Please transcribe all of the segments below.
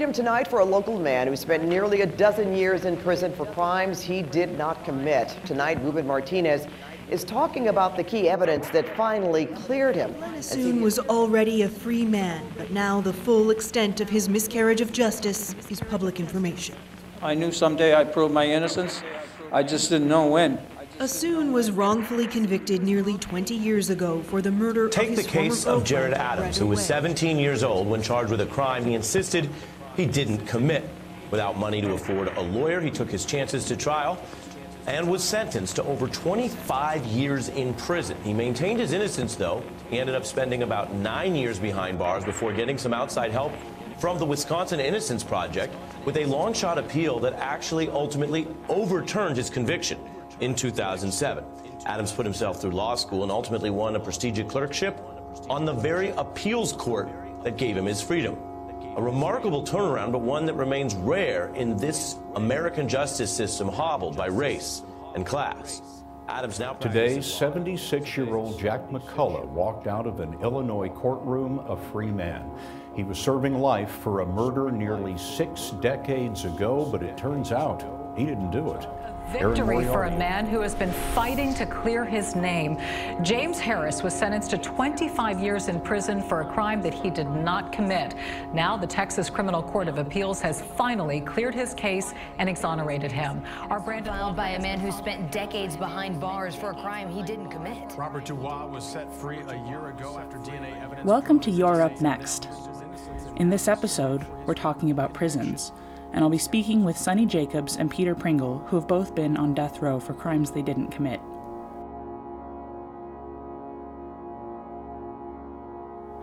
freedom tonight for a local man who spent nearly a dozen years in prison for crimes he did not commit. Tonight, Ruben Martinez is talking about the key evidence that finally cleared him. Soon was already a free man, but now the full extent of his miscarriage of justice is public information. I knew someday I'd prove my innocence. I just didn't know when. Assoon was wrongfully convicted nearly 20 years ago for the murder Take of the case of Jared Adams, Greta who was 17 years old when charged with a crime he insisted he didn't commit. Without money to afford a lawyer, he took his chances to trial and was sentenced to over 25 years in prison. He maintained his innocence, though. He ended up spending about nine years behind bars before getting some outside help from the Wisconsin Innocence Project with a long shot appeal that actually ultimately overturned his conviction in 2007. Adams put himself through law school and ultimately won a prestigious clerkship on the very appeals court that gave him his freedom. A remarkable turnaround, but one that remains rare in this American justice system hobbled by race and class. Adams now Today, 76 year old Jack McCullough walked out of an Illinois courtroom a free man. He was serving life for a murder nearly six decades ago, but it turns out he didn't do it. Erin Victory for a man who has been fighting to clear his name. James Harris was sentenced to 25 years in prison for a crime that he did not commit. Now, the Texas Criminal Court of Appeals has finally cleared his case and exonerated him. Our Brandon filed by a man who spent decades behind bars for a crime he didn't commit. Robert Dubois was set free a year ago after DNA evidence. Welcome to You're Next. In this episode, we're talking about prisons, and I'll be speaking with Sunny Jacobs and Peter Pringle, who have both been on death row for crimes they didn't commit.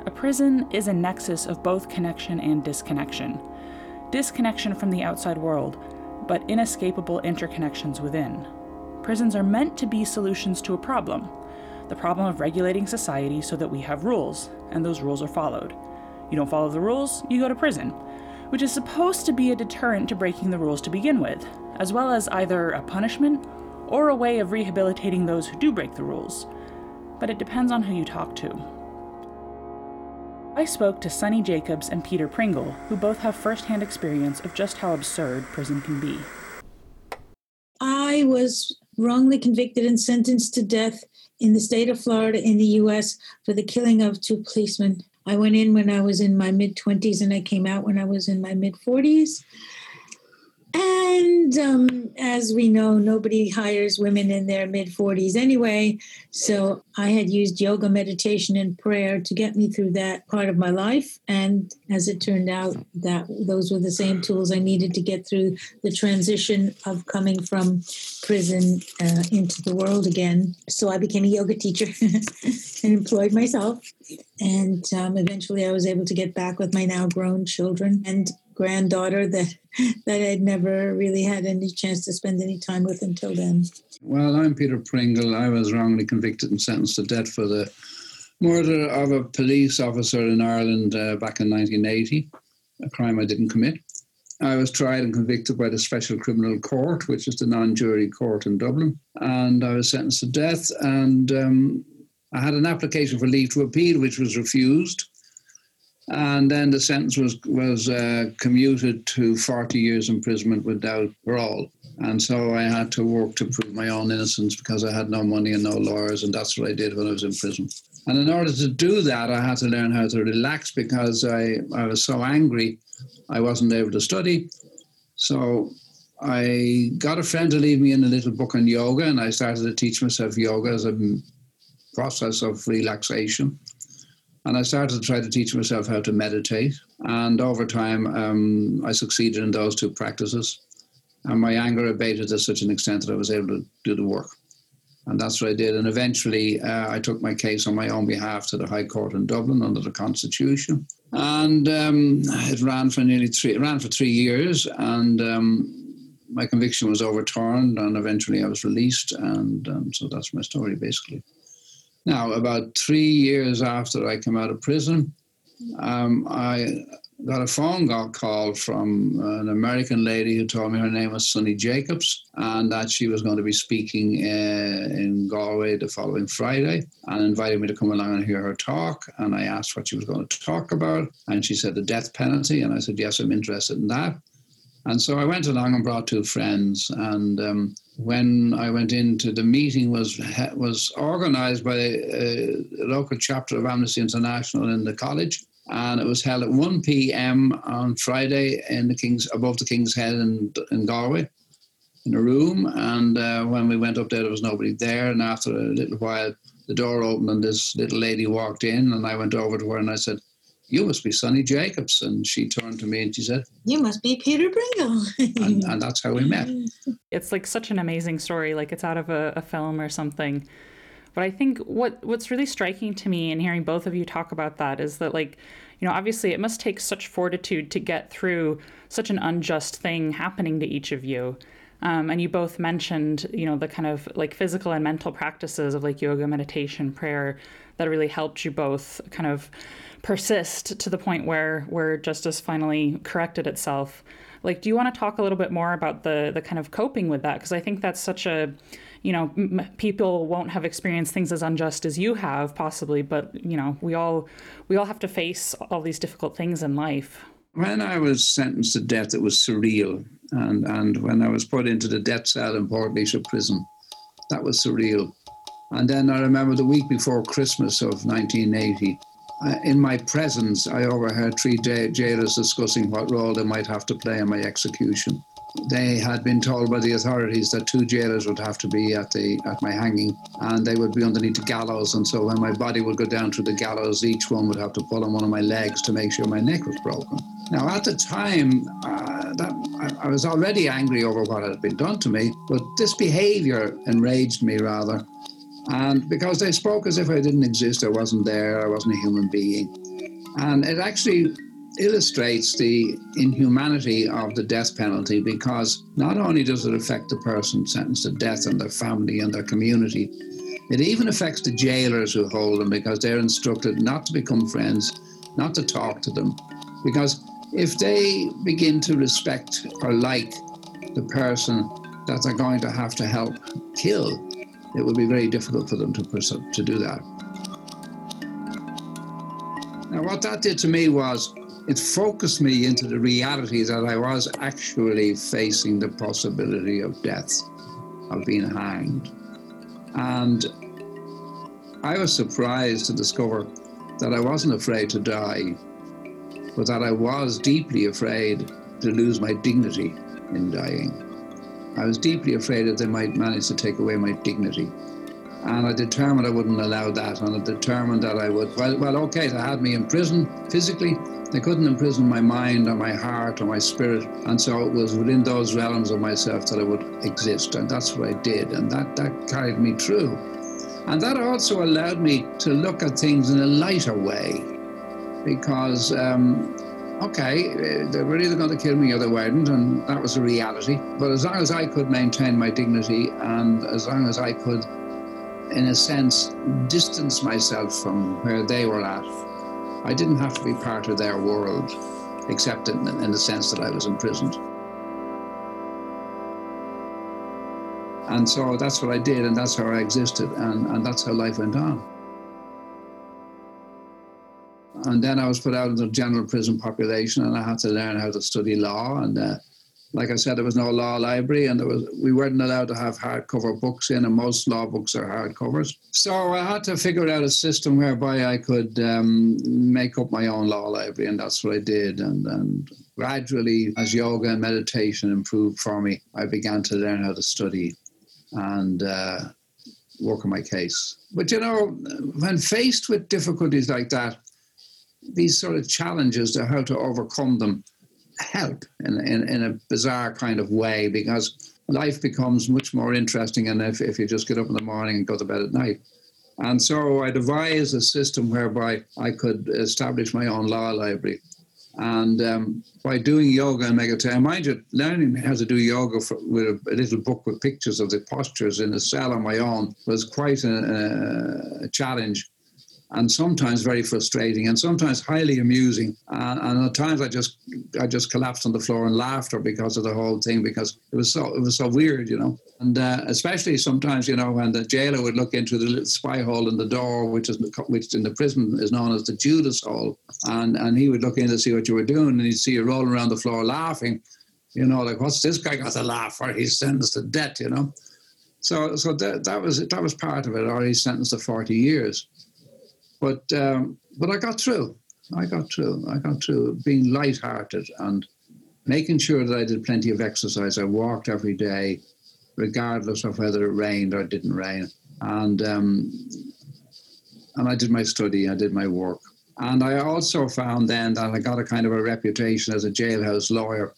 A prison is a nexus of both connection and disconnection. Disconnection from the outside world, but inescapable interconnections within. Prisons are meant to be solutions to a problem the problem of regulating society so that we have rules, and those rules are followed. You don't follow the rules, you go to prison, which is supposed to be a deterrent to breaking the rules to begin with, as well as either a punishment or a way of rehabilitating those who do break the rules. But it depends on who you talk to. I spoke to Sunny Jacobs and Peter Pringle, who both have firsthand experience of just how absurd prison can be. I was wrongly convicted and sentenced to death in the state of Florida in the US for the killing of two policemen. I went in when I was in my mid 20s and I came out when I was in my mid 40s. And um, as we know, nobody hires women in their mid 40s anyway. So I had used yoga, meditation, and prayer to get me through that part of my life. And as it turned out, that those were the same tools I needed to get through the transition of coming from prison uh, into the world again. So I became a yoga teacher and employed myself. And um, eventually, I was able to get back with my now grown children and granddaughter that that I'd never really had any chance to spend any time with until then. Well, I'm Peter Pringle. I was wrongly convicted and sentenced to death for the murder of a police officer in Ireland uh, back in 1980, a crime I didn't commit. I was tried and convicted by the Special Criminal Court, which is the non jury court in Dublin, and I was sentenced to death. And um, I had an application for leave to appeal, which was refused. And then the sentence was was uh, commuted to 40 years imprisonment without parole. And so I had to work to prove my own innocence because I had no money and no lawyers, and that's what I did when I was in prison. And in order to do that, I had to learn how to relax because I, I was so angry I wasn't able to study. So I got a friend to leave me in a little book on yoga, and I started to teach myself yoga as a process of relaxation. And I started to try to teach myself how to meditate. And over time, um, I succeeded in those two practices. And my anger abated to such an extent that I was able to do the work. And that's what I did. And eventually, uh, I took my case on my own behalf to the High Court in Dublin under the Constitution. And um, it ran for nearly three, it ran for three years. And um, my conviction was overturned. And eventually, I was released. And um, so that's my story, basically. Now, about three years after I came out of prison, um, I got a phone call from an American lady who told me her name was Sunny Jacobs and that she was going to be speaking uh, in Galway the following Friday and invited me to come along and hear her talk. And I asked what she was going to talk about. And she said the death penalty. And I said, yes, I'm interested in that. And so I went along and brought two friends. And um, when I went into the meeting was was organised by a, local chapter of Amnesty International in the college and it was held at 1 p.m. on Friday in the King's above the King's Head in, in Galway, in a room. And uh, when we went up there, there was nobody there. And after a little while, the door opened and this little lady walked in, and I went over to her and I said, "You must be Sunny Jacobs." And she turned to me and she said, "You must be Peter Pringle." and, and, that's how we met. It's like such an amazing story, like it's out of a, a film or something. But I think what what's really striking to me in hearing both of you talk about that is that like, you know, obviously it must take such fortitude to get through such an unjust thing happening to each of you. Um, and you both mentioned, you know, the kind of like physical and mental practices of like yoga, meditation, prayer that really helped you both kind of persist to the point where where justice finally corrected itself. Like, do you want to talk a little bit more about the the kind of coping with that? Because I think that's such a you know, m- people won't have experienced things as unjust as you have, possibly, but you know, we all we all have to face all these difficult things in life. When I was sentenced to death, it was surreal, and and when I was put into the death cell in Port Portlaoise prison, that was surreal. And then I remember the week before Christmas of 1980, in my presence, I overheard three jailers discussing what role they might have to play in my execution they had been told by the authorities that two jailers would have to be at the at my hanging and they would be underneath the gallows and so when my body would go down to the gallows each one would have to pull on one of my legs to make sure my neck was broken. Now at the time uh, that I, I was already angry over what had been done to me but this behavior enraged me rather. And because they spoke as if I didn't exist I wasn't there I wasn't a human being. And it actually illustrates the inhumanity of the death penalty because not only does it affect the person sentenced to death and their family and their community, it even affects the jailers who hold them because they're instructed not to become friends, not to talk to them. Because if they begin to respect or like the person that they're going to have to help kill, it will be very difficult for them to, to do that. Now, what that did to me was it focused me into the reality that I was actually facing the possibility of death, of being hanged. And I was surprised to discover that I wasn't afraid to die, but that I was deeply afraid to lose my dignity in dying. I was deeply afraid that they might manage to take away my dignity. And I determined I wouldn't allow that, and I determined that I would, well, well okay, they had me in prison physically, they couldn't imprison my mind or my heart or my spirit. And so it was within those realms of myself that I would exist. And that's what I did. And that, that carried me through. And that also allowed me to look at things in a lighter way. Because, um, okay, they were either going to kill me or they weren't. And that was a reality. But as long as I could maintain my dignity and as long as I could, in a sense, distance myself from where they were at, I didn't have to be part of their world, except in, in the sense that I was imprisoned. And so that's what I did, and that's how I existed, and, and that's how life went on. And then I was put out into the general prison population, and I had to learn how to study law. And uh, like I said, there was no law library, and there was we weren't allowed to have hardcover books in, and most law books are hardcovers. So I had to figure out a system whereby I could um, make up my own law library, and that's what I did. And, and gradually, as yoga and meditation improved for me, I began to learn how to study and uh, work on my case. But you know, when faced with difficulties like that, these sort of challenges to how to overcome them help in, in, in a bizarre kind of way because life becomes much more interesting and if, if you just get up in the morning and go to bed at night. And so I devised a system whereby I could establish my own law library. And um, by doing yoga and meditation, mind you, learning how to do yoga for, with a, little book with pictures of the postures in a cell on my own was quite a, a challenge and sometimes very frustrating, and sometimes highly amusing. Uh, and at times, I just I just collapsed on the floor in laughter because of the whole thing, because it was so it was so weird, you know. And uh, especially sometimes, you know, when the jailer would look into the little spy hole in the door, which is which in the prison is known as the Judas hole, and and he would look in to see what you were doing, and he'd see you rolling around the floor laughing. You know, like what's this guy got to laugh for? He's sentenced to death, you know. So, so that, that was that was part of it. Or he's sentenced to forty years. But um, but I got through. I got through. I got through being light-hearted and making sure that I did plenty of exercise. I walked every day, regardless of whether it rained or didn't rain, and um, and I did my study. I did my work, and I also found then that I got a kind of a reputation as a jailhouse lawyer.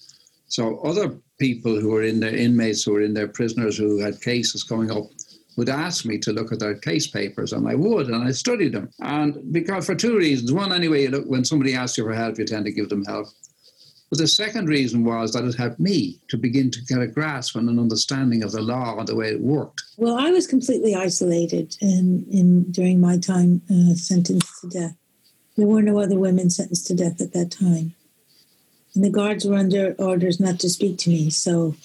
So other people who were in their inmates who were in their prisoners who had cases coming up, would ask me to look at their case papers, and I would, and I studied them. And because for two reasons: one, anyway, look, when somebody asks you for help, you tend to give them help. But the second reason was that it helped me to begin to get a grasp and an understanding of the law and the way it worked. Well, I was completely isolated in, in during my time uh, sentenced to death. There were no other women sentenced to death at that time. And the guards were under orders not to speak to me. So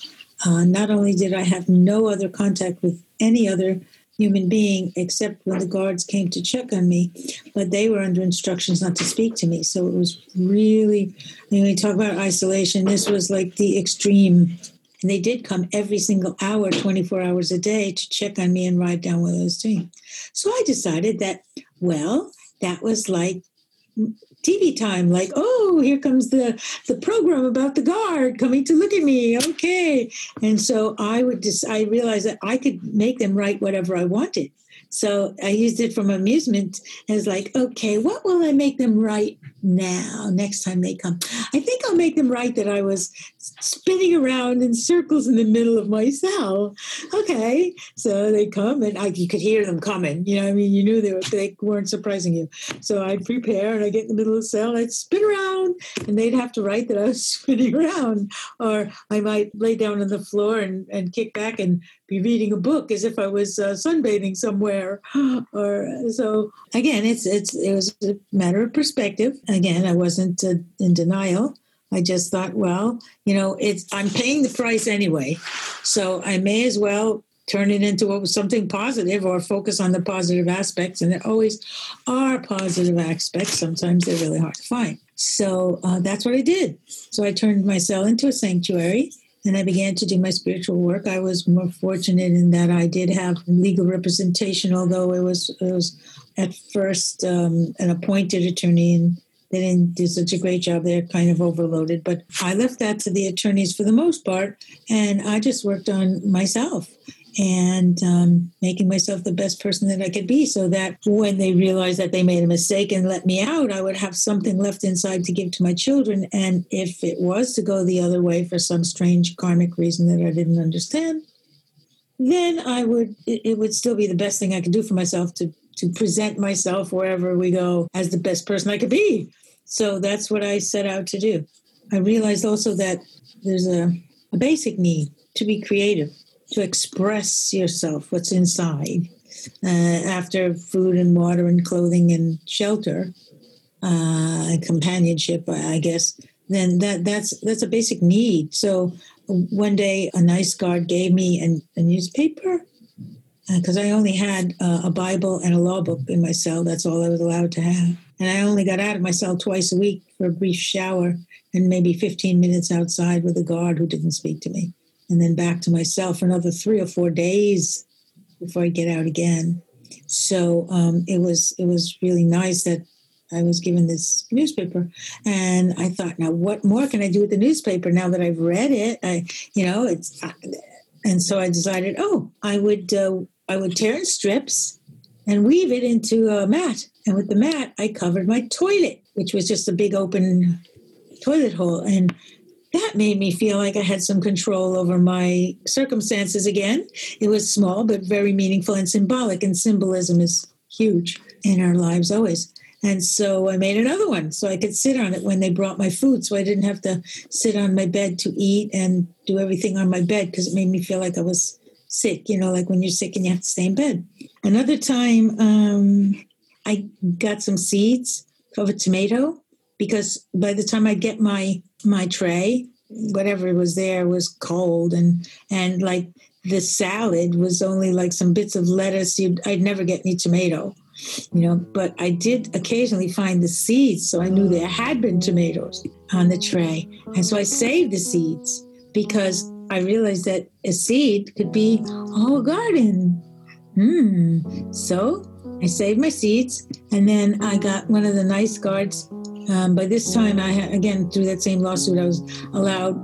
uh, not only did I have no other contact with any other human being except when the guards came to check on me, but they were under instructions not to speak to me. So it was really, when we talk about isolation, this was like the extreme. And they did come every single hour, 24 hours a day, to check on me and write down what I was doing. So I decided that, well, that was like TV time, like, oh, here comes the the program about the guard coming to look at me. Okay, and so I would just I realized that I could make them write whatever I wanted. So I used it from amusement as like, okay, what will I make them write now, next time they come? I think I'll make them write that I was spinning around in circles in the middle of my cell. Okay. So they come and I, you could hear them coming. You know, I mean, you knew they, were, they weren't surprising you. So I'd prepare and I get in the middle of the cell, I'd spin around and they'd have to write that I was spinning around. Or I might lay down on the floor and, and kick back and be reading a book as if I was uh, sunbathing somewhere. Or so again, it's it's it was a matter of perspective. Again, I wasn't uh, in denial. I just thought, well, you know, it's I'm paying the price anyway, so I may as well turn it into something positive or focus on the positive aspects. And there always are positive aspects. Sometimes they're really hard to find. So uh, that's what I did. So I turned my cell into a sanctuary and I began to do my spiritual work. I was more fortunate in that I did have legal representation, although it was it was at first um, an appointed attorney, and they didn't do such a great job. They're kind of overloaded, but I left that to the attorneys for the most part, and I just worked on myself and um, making myself the best person that I could be so that when they realized that they made a mistake and let me out, I would have something left inside to give to my children. And if it was to go the other way for some strange karmic reason that I didn't understand, then I would, it, would still be the best thing I could do for myself to, to present myself wherever we go as the best person I could be. So that's what I set out to do. I realized also that there's a, a basic need to be creative to express yourself, what's inside, uh, after food and water and clothing and shelter, uh, and companionship, I guess. Then that that's that's a basic need. So one day, a nice guard gave me an, a newspaper because uh, I only had uh, a Bible and a law book in my cell. That's all I was allowed to have. And I only got out of my cell twice a week for a brief shower and maybe 15 minutes outside with a guard who didn't speak to me and then back to myself for another three or four days before I get out again. So um, it was it was really nice that I was given this newspaper, and I thought, now what more can I do with the newspaper now that I've read it? I, you know, it's, and so I decided, oh, I would uh, I would tear in strips and weave it into a mat, and with the mat I covered my toilet, which was just a big open toilet hole, and that made me feel like I had some control over my circumstances again. It was small, but very meaningful and symbolic, and symbolism is huge in our lives always. And so I made another one so I could sit on it when they brought my food, so I didn't have to sit on my bed to eat and do everything on my bed because it made me feel like I was sick, you know, like when you're sick and you have to stay in bed. Another time, um, I got some seeds of a tomato because by the time I get my my tray, whatever was there was cold and and like the salad was only like some bits of lettuce. You'd, I'd never get any tomato, you know. But I did occasionally find the seeds, so I knew there had been tomatoes on the tray, and so I saved the seeds because I realized that a seed could be a whole garden. Hmm. So I saved my seeds, and then I got one of the nice guards. Um, by this time, I again through that same lawsuit, I was allowed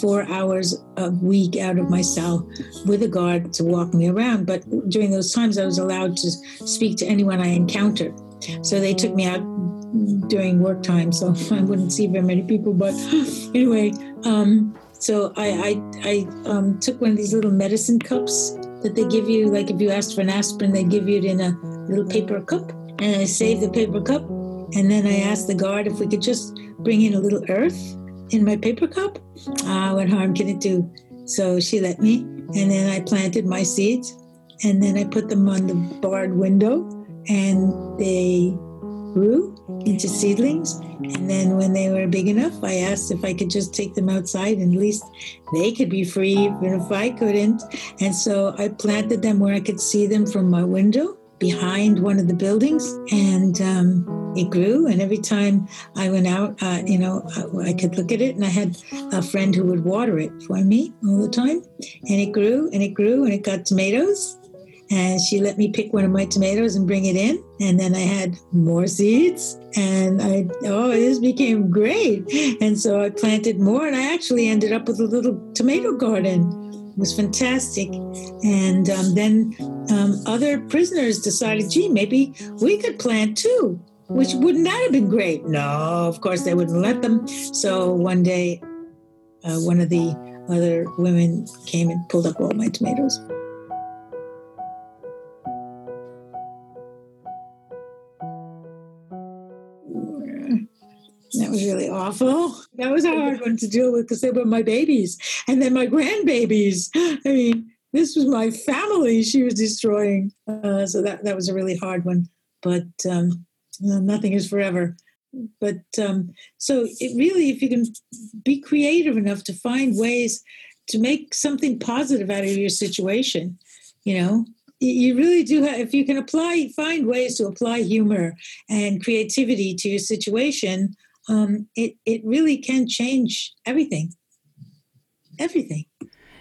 four hours a week out of my cell with a guard to walk me around. But during those times, I was allowed to speak to anyone I encountered. So they took me out during work time, so I wouldn't see very many people. But anyway, um, so I I, I um, took one of these little medicine cups that they give you, like if you asked for an aspirin, they give you it in a little paper cup, and I saved the paper cup, and then I asked the guard if we could just bring in a little earth in my paper cup. Ah, what harm can it do? So she let me, and then I planted my seeds, and then I put them on the barred window, and they grew into seedlings. And then when they were big enough, I asked if I could just take them outside and at least they could be free, even if I couldn't. And so I planted them where I could see them from my window behind one of the buildings and um, it grew and every time i went out uh, you know I, I, could look at it and i had a friend who would water it for me all the time and it grew and it grew and it got tomatoes and she let me pick one of my tomatoes and bring it in and then i had more seeds and i oh this became great and so i planted more and i actually ended up with a little tomato garden was fantastic. And um, then um, other prisoners decided, gee, maybe we could plant too, which wouldn't that have been great? No, of course they wouldn't let them. So one day, uh, one of the other women came and pulled up all my tomatoes. That was really awful. That was a hard one to deal with because they were my babies and then my grandbabies. I mean, this was my family she was destroying. Uh, so that, that was a really hard one. But um, nothing is forever. But um, so it really, if you can be creative enough to find ways to make something positive out of your situation, you know, you really do have, if you can apply, find ways to apply humor and creativity to your situation, um, it it really can change everything. Everything.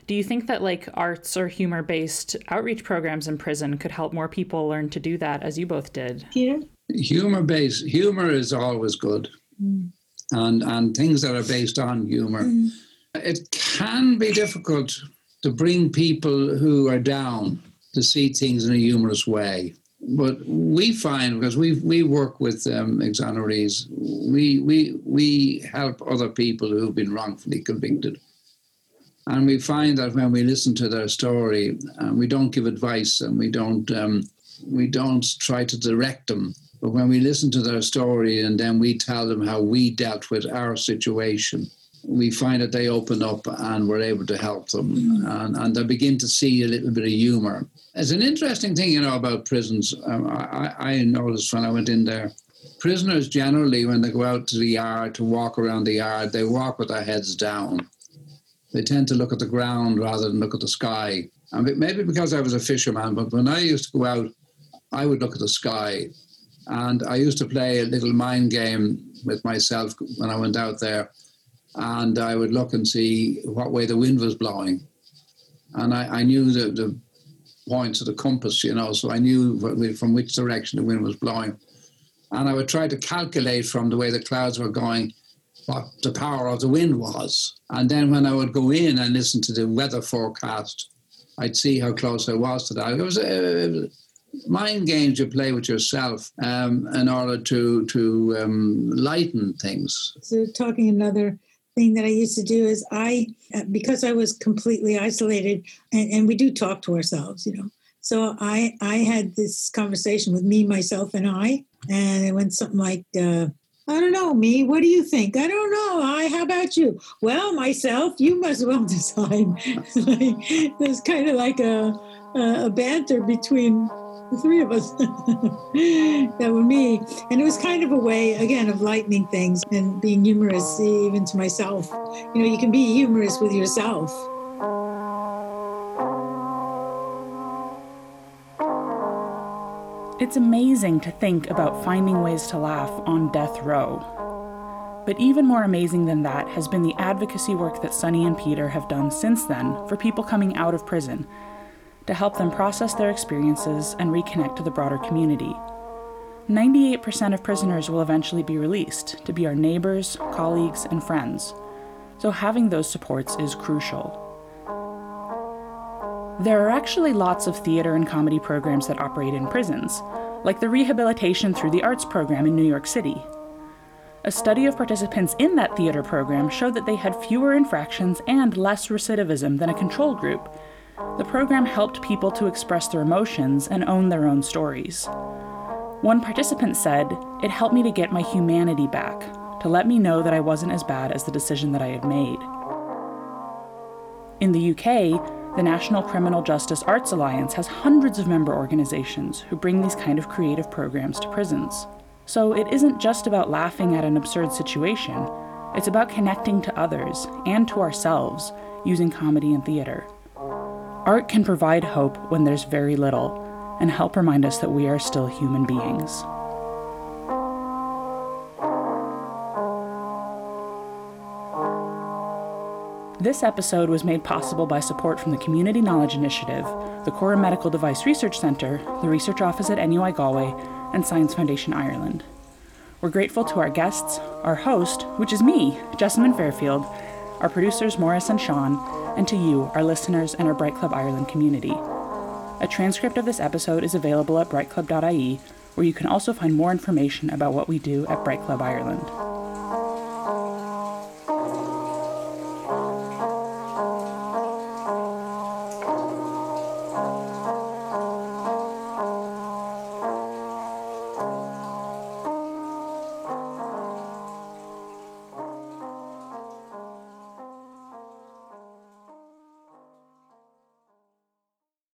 Do you think that like arts or humor based outreach programs in prison could help more people learn to do that as you both did? Peter? Humor based humor is always good. Mm. And and things that are based on humor. Mm. It can be difficult to bring people who are down to see things in a humorous way but we find because we we work with um, exonerees, we we we help other people who've been wrongfully convicted, and we find that when we listen to their story, uh, we don't give advice and we don't um, we don't try to direct them, but when we listen to their story and then we tell them how we dealt with our situation, we find that they open up and we're able to help them and, and they begin to see a little bit of humor. It's an interesting thing, you know, about prisons. Um, I, I noticed when I went in there, prisoners generally, when they go out to the yard to walk around the yard, they walk with their heads down. They tend to look at the ground rather than look at the sky. And maybe because I was a fisherman, but when I used to go out, I would look at the sky. And I used to play a little mind game with myself when I went out there and I would look and see what way the wind was blowing. And I, I knew the, the points of the compass, you know, so I knew from which direction the wind was blowing. And I would try to calculate from the way the clouds were going what the power of the wind was. And then when I would go in and listen to the weather forecast, I'd see how close I was to that. It was, it was mind games you play with yourself um, in order to to um, lighten things. So, talking another thing that I used to do is I, uh, because I was completely isolated, and, and we do talk to ourselves, you know. So I, I had this conversation with me, myself, and I, and it went something like, uh, I don't know, me. What do you think? I don't know. I. How about you? Well, myself. You must well decide. like, there's kind of like a, a banter between the three of us that were me. And it was kind of a way, again, of lightening things and being humorous, even to myself. You know, you can be humorous with yourself. It's amazing to think about finding ways to laugh on death row. But even more amazing than that has been the advocacy work that Sunny and Peter have done since then for people coming out of prison to help them process their experiences and reconnect to the broader community. 98% of prisoners will eventually be released to be our neighbors, colleagues, and friends. So having those supports is crucial. There are actually lots of theater and comedy programs that operate in prisons, like the Rehabilitation Through the Arts program in New York City. A study of participants in that theater program showed that they had fewer infractions and less recidivism than a control group. The program helped people to express their emotions and own their own stories. One participant said, It helped me to get my humanity back, to let me know that I wasn't as bad as the decision that I had made. In the UK, the National Criminal Justice Arts Alliance has hundreds of member organizations who bring these kind of creative programs to prisons. So it isn't just about laughing at an absurd situation, it's about connecting to others and to ourselves using comedy and theater. Art can provide hope when there's very little and help remind us that we are still human beings. This episode was made possible by support from the Community Knowledge Initiative, the CÚRAM Medical Device Research Centre, the Research Office at NUI Galway, and Science Foundation Ireland. We're grateful to our guests, our host, which is me, Jessamyn Fairfield, our producers Morris and Sean, and to you, our listeners and our Bright Club Ireland community. A transcript of this episode is available at brightclub.ie, where you can also find more information about what we do at Bright Club Ireland.